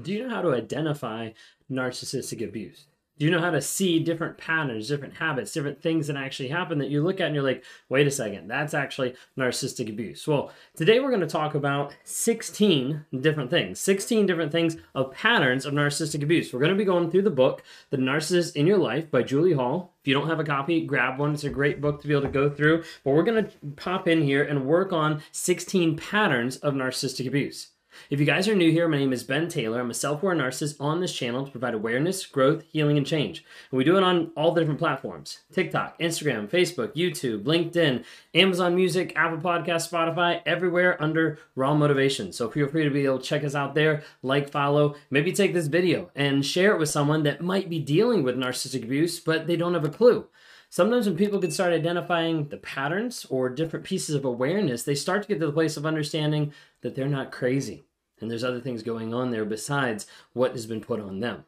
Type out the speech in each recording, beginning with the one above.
Do you know how to identify narcissistic abuse? Do you know how to see different patterns, different habits, different things that actually happen that you look at and you're like, wait a second, that's actually narcissistic abuse? Well, today we're going to talk about 16 different things, 16 different things of patterns of narcissistic abuse. We're going to be going through the book, The Narcissist in Your Life by Julie Hall. If you don't have a copy, grab one. It's a great book to be able to go through. But we're going to pop in here and work on 16 patterns of narcissistic abuse. If you guys are new here, my name is Ben Taylor. I'm a self aware narcissist on this channel to provide awareness, growth, healing, and change. And we do it on all the different platforms TikTok, Instagram, Facebook, YouTube, LinkedIn, Amazon Music, Apple Podcast, Spotify, everywhere under Raw Motivation. So feel free to be able to check us out there, like, follow, maybe take this video and share it with someone that might be dealing with narcissistic abuse, but they don't have a clue. Sometimes when people can start identifying the patterns or different pieces of awareness, they start to get to the place of understanding that they're not crazy and there's other things going on there besides what has been put on them.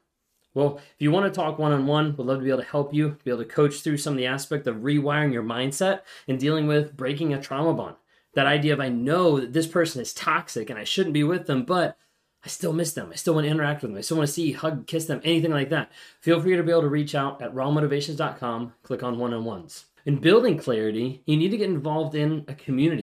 Well, if you want to talk one on one, we'd love to be able to help you, be able to coach through some of the aspect of rewiring your mindset and dealing with breaking a trauma bond. That idea of I know that this person is toxic and I shouldn't be with them, but I still miss them. I still want to interact with them. I still want to see, hug, kiss them, anything like that. Feel free to be able to reach out at rawmotivations.com, click on one on ones. In building clarity, you need to get involved in a community.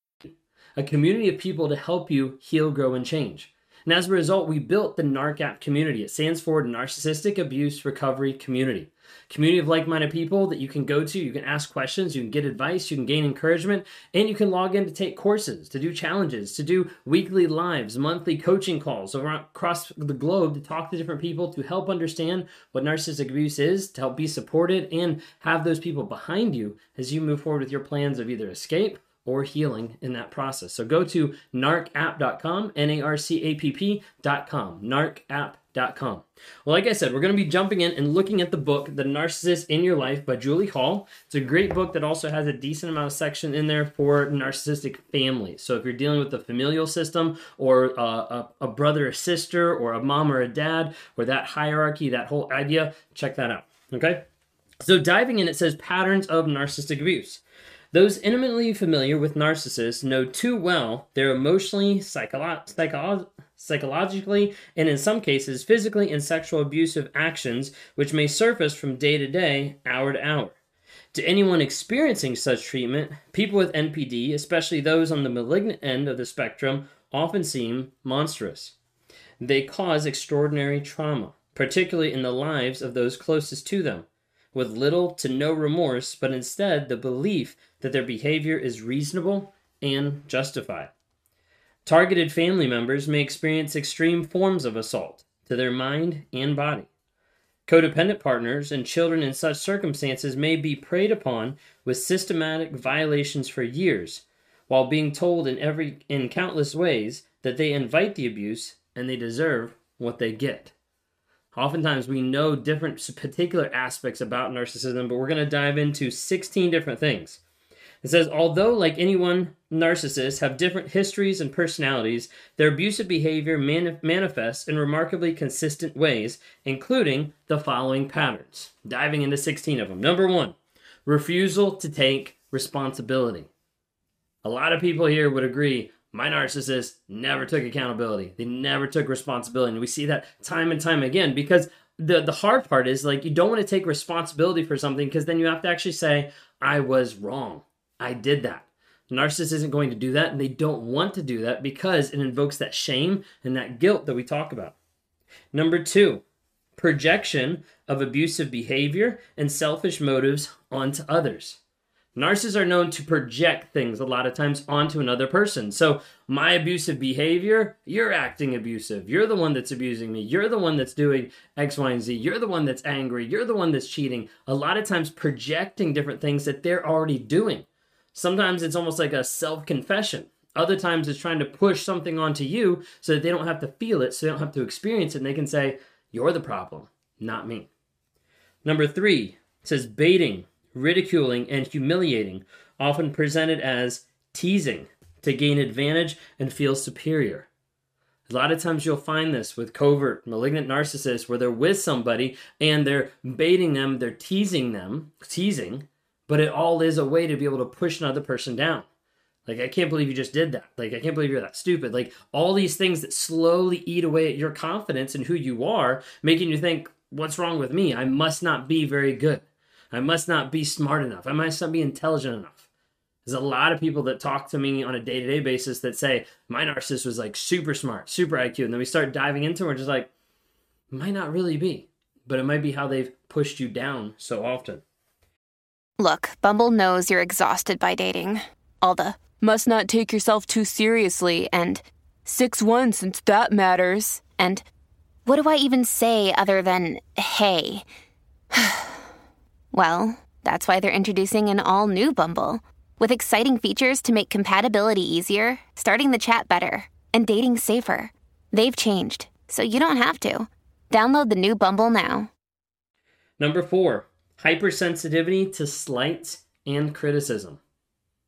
a community of people to help you heal, grow, and change. And as a result, we built the NARC App community. It stands for Narcissistic Abuse Recovery Community. Community of like minded people that you can go to, you can ask questions, you can get advice, you can gain encouragement, and you can log in to take courses, to do challenges, to do weekly lives, monthly coaching calls across the globe to talk to different people to help understand what narcissistic abuse is, to help be supported, and have those people behind you as you move forward with your plans of either escape or healing in that process. So go to narcapp.com, N A R C A P P.com, narcapp.com. Well, like I said, we're going to be jumping in and looking at the book, The Narcissist in Your Life by Julie Hall. It's a great book that also has a decent amount of section in there for narcissistic families. So if you're dealing with the familial system or uh, a, a brother or sister or a mom or a dad or that hierarchy, that whole idea, check that out. Okay? So diving in, it says patterns of narcissistic abuse. Those intimately familiar with narcissists know too well their emotionally, psycholo- psycholo- psychologically, and in some cases, physically and sexual abusive actions which may surface from day to day, hour to hour. To anyone experiencing such treatment, people with NPD, especially those on the malignant end of the spectrum, often seem monstrous. They cause extraordinary trauma, particularly in the lives of those closest to them with little to no remorse, but instead the belief that their behavior is reasonable and justified. Targeted family members may experience extreme forms of assault to their mind and body. Codependent partners and children in such circumstances may be preyed upon with systematic violations for years, while being told in every in countless ways that they invite the abuse and they deserve what they get. Oftentimes, we know different particular aspects about narcissism, but we're going to dive into 16 different things. It says, although, like anyone, narcissists have different histories and personalities, their abusive behavior manifests in remarkably consistent ways, including the following patterns. Diving into 16 of them. Number one, refusal to take responsibility. A lot of people here would agree my narcissist never took accountability. They never took responsibility. And we see that time and time again because the the hard part is like you don't want to take responsibility for something because then you have to actually say, I was wrong. I did that. Narcissist isn't going to do that, and they don't want to do that because it invokes that shame and that guilt that we talk about. Number two, projection of abusive behavior and selfish motives onto others. Narcissists are known to project things a lot of times onto another person. So, my abusive behavior, you're acting abusive. You're the one that's abusing me. You're the one that's doing X, Y, and Z. You're the one that's angry. You're the one that's cheating. A lot of times, projecting different things that they're already doing. Sometimes it's almost like a self confession. Other times it's trying to push something onto you so that they don't have to feel it, so they don't have to experience it, and they can say, You're the problem, not me. Number three says baiting, ridiculing, and humiliating, often presented as teasing to gain advantage and feel superior. A lot of times you'll find this with covert malignant narcissists where they're with somebody and they're baiting them, they're teasing them, teasing, but it all is a way to be able to push another person down. Like, I can't believe you just did that. Like, I can't believe you're that stupid. Like, all these things that slowly eat away at your confidence and who you are, making you think, what's wrong with me? I must not be very good. I must not be smart enough. I must not be intelligent enough. There's a lot of people that talk to me on a day to day basis that say, my narcissist was like super smart, super IQ. And then we start diving into it, we're just like, might not really be, but it might be how they've pushed you down so often. Look, Bumble knows you're exhausted by dating. All the must not take yourself too seriously and 6 1 since that matters. And what do I even say other than hey? well, that's why they're introducing an all new Bumble with exciting features to make compatibility easier, starting the chat better, and dating safer. They've changed, so you don't have to. Download the new Bumble now. Number four, hypersensitivity to slights and criticism.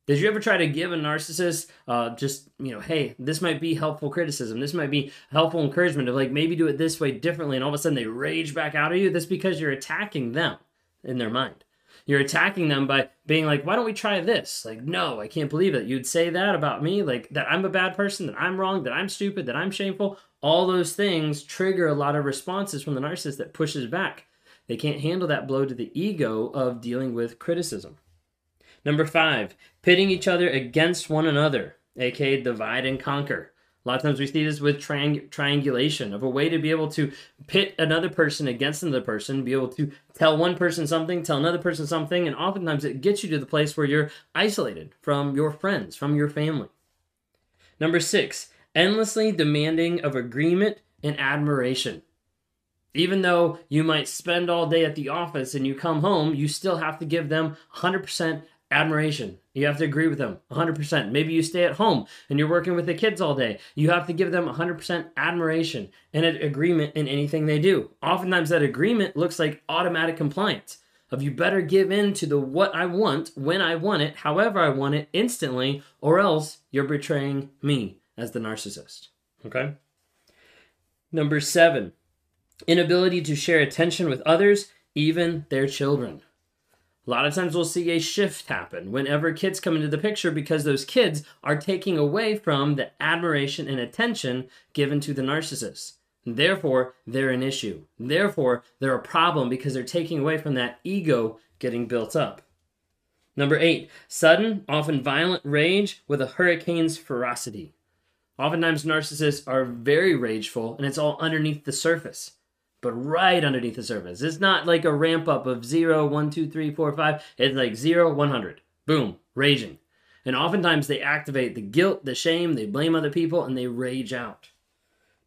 Did you ever try to give a narcissist uh, just, you know, hey, this might be helpful criticism. This might be helpful encouragement of like maybe do it this way differently. And all of a sudden they rage back out at you. That's because you're attacking them in their mind. You're attacking them by being like, why don't we try this? Like, no, I can't believe it. You'd say that about me, like that I'm a bad person, that I'm wrong, that I'm stupid, that I'm shameful. All those things trigger a lot of responses from the narcissist that pushes back. They can't handle that blow to the ego of dealing with criticism. Number five, pitting each other against one another, aka divide and conquer. A lot of times we see this with triang- triangulation of a way to be able to pit another person against another person, be able to tell one person something, tell another person something, and oftentimes it gets you to the place where you're isolated from your friends, from your family. Number six, endlessly demanding of agreement and admiration. Even though you might spend all day at the office and you come home, you still have to give them 100% admiration. You have to agree with them 100%. Maybe you stay at home and you're working with the kids all day. You have to give them 100% admiration and an agreement in anything they do. Oftentimes, that agreement looks like automatic compliance of you better give in to the what I want, when I want it, however I want it, instantly, or else you're betraying me as the narcissist. Okay? Number seven, inability to share attention with others, even their children. A lot of times we'll see a shift happen whenever kids come into the picture because those kids are taking away from the admiration and attention given to the narcissist. Therefore, they're an issue. Therefore, they're a problem because they're taking away from that ego getting built up. Number eight, sudden, often violent rage with a hurricane's ferocity. Oftentimes, narcissists are very rageful and it's all underneath the surface but right underneath the surface. It's not like a ramp up of 0, 1, 2, 3, 4, 5. It's like 0, 100. Boom, raging. And oftentimes they activate the guilt, the shame, they blame other people, and they rage out.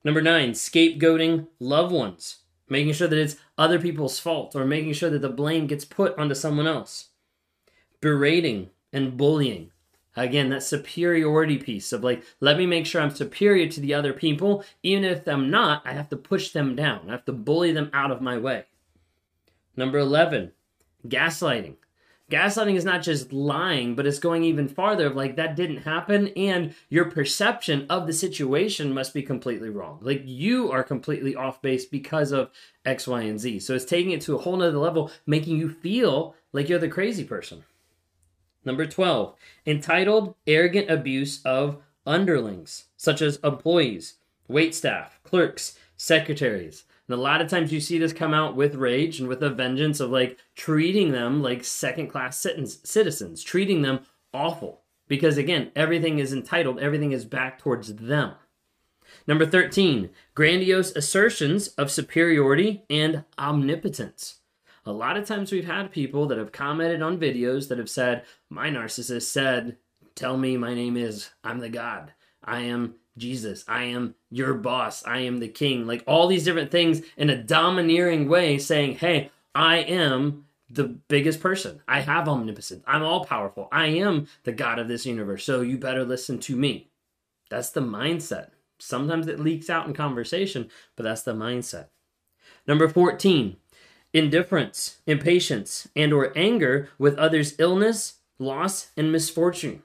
Number nine, scapegoating loved ones, making sure that it's other people's fault or making sure that the blame gets put onto someone else. Berating and bullying, Again, that superiority piece of like, let me make sure I'm superior to the other people. Even if I'm not, I have to push them down. I have to bully them out of my way. Number 11, gaslighting. Gaslighting is not just lying, but it's going even farther of like, that didn't happen, and your perception of the situation must be completely wrong. Like, you are completely off base because of X, Y, and Z. So it's taking it to a whole nother level, making you feel like you're the crazy person. Number 12, entitled arrogant abuse of underlings, such as employees, wait staff, clerks, secretaries. And a lot of times you see this come out with rage and with a vengeance of like treating them like second class citizens, treating them awful. Because again, everything is entitled, everything is back towards them. Number 13, grandiose assertions of superiority and omnipotence. A lot of times we've had people that have commented on videos that have said, My narcissist said, Tell me my name is, I'm the God. I am Jesus. I am your boss. I am the king. Like all these different things in a domineering way saying, Hey, I am the biggest person. I have omnipotence. I'm all powerful. I am the God of this universe. So you better listen to me. That's the mindset. Sometimes it leaks out in conversation, but that's the mindset. Number 14, indifference, impatience, and or anger with others' illness, loss, and misfortune.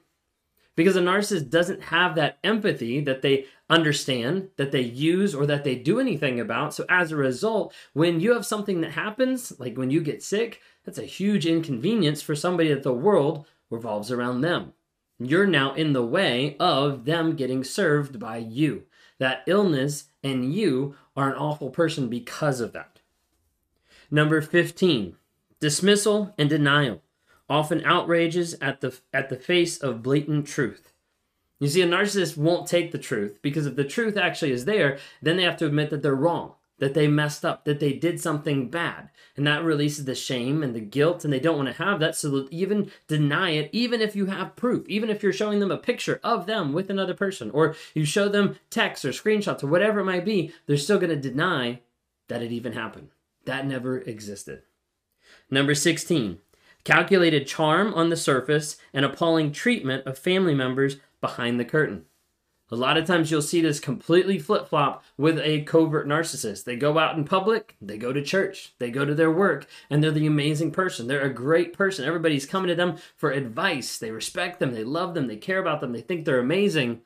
Because a narcissist doesn't have that empathy that they understand, that they use, or that they do anything about. So as a result, when you have something that happens, like when you get sick, that's a huge inconvenience for somebody that the world revolves around them. You're now in the way of them getting served by you. That illness and you are an awful person because of that. Number 15, dismissal and denial, often outrages at the at the face of blatant truth. You see, a narcissist won't take the truth because if the truth actually is there, then they have to admit that they're wrong that they messed up, that they did something bad. And that releases the shame and the guilt, and they don't want to have that. So they'll even deny it, even if you have proof, even if you're showing them a picture of them with another person, or you show them texts or screenshots or whatever it might be, they're still going to deny that it even happened. That never existed. Number 16, calculated charm on the surface and appalling treatment of family members behind the curtain. A lot of times you'll see this completely flip flop with a covert narcissist. They go out in public, they go to church, they go to their work, and they're the amazing person. They're a great person. Everybody's coming to them for advice. They respect them, they love them, they care about them, they think they're amazing.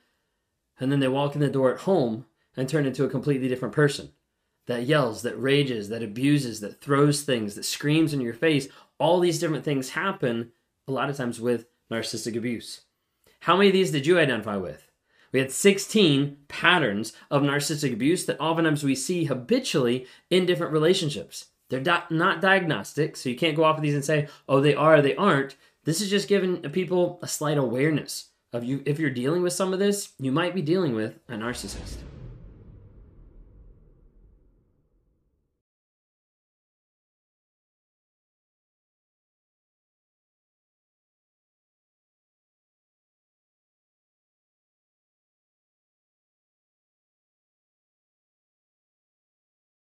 And then they walk in the door at home and turn into a completely different person that yells, that rages, that abuses, that throws things, that screams in your face. All these different things happen a lot of times with narcissistic abuse. How many of these did you identify with? We had 16 patterns of narcissistic abuse that oftentimes we see habitually in different relationships. They're di- not diagnostic, so you can't go off of these and say, oh, they are, they aren't. This is just giving people a slight awareness of you. If you're dealing with some of this, you might be dealing with a narcissist.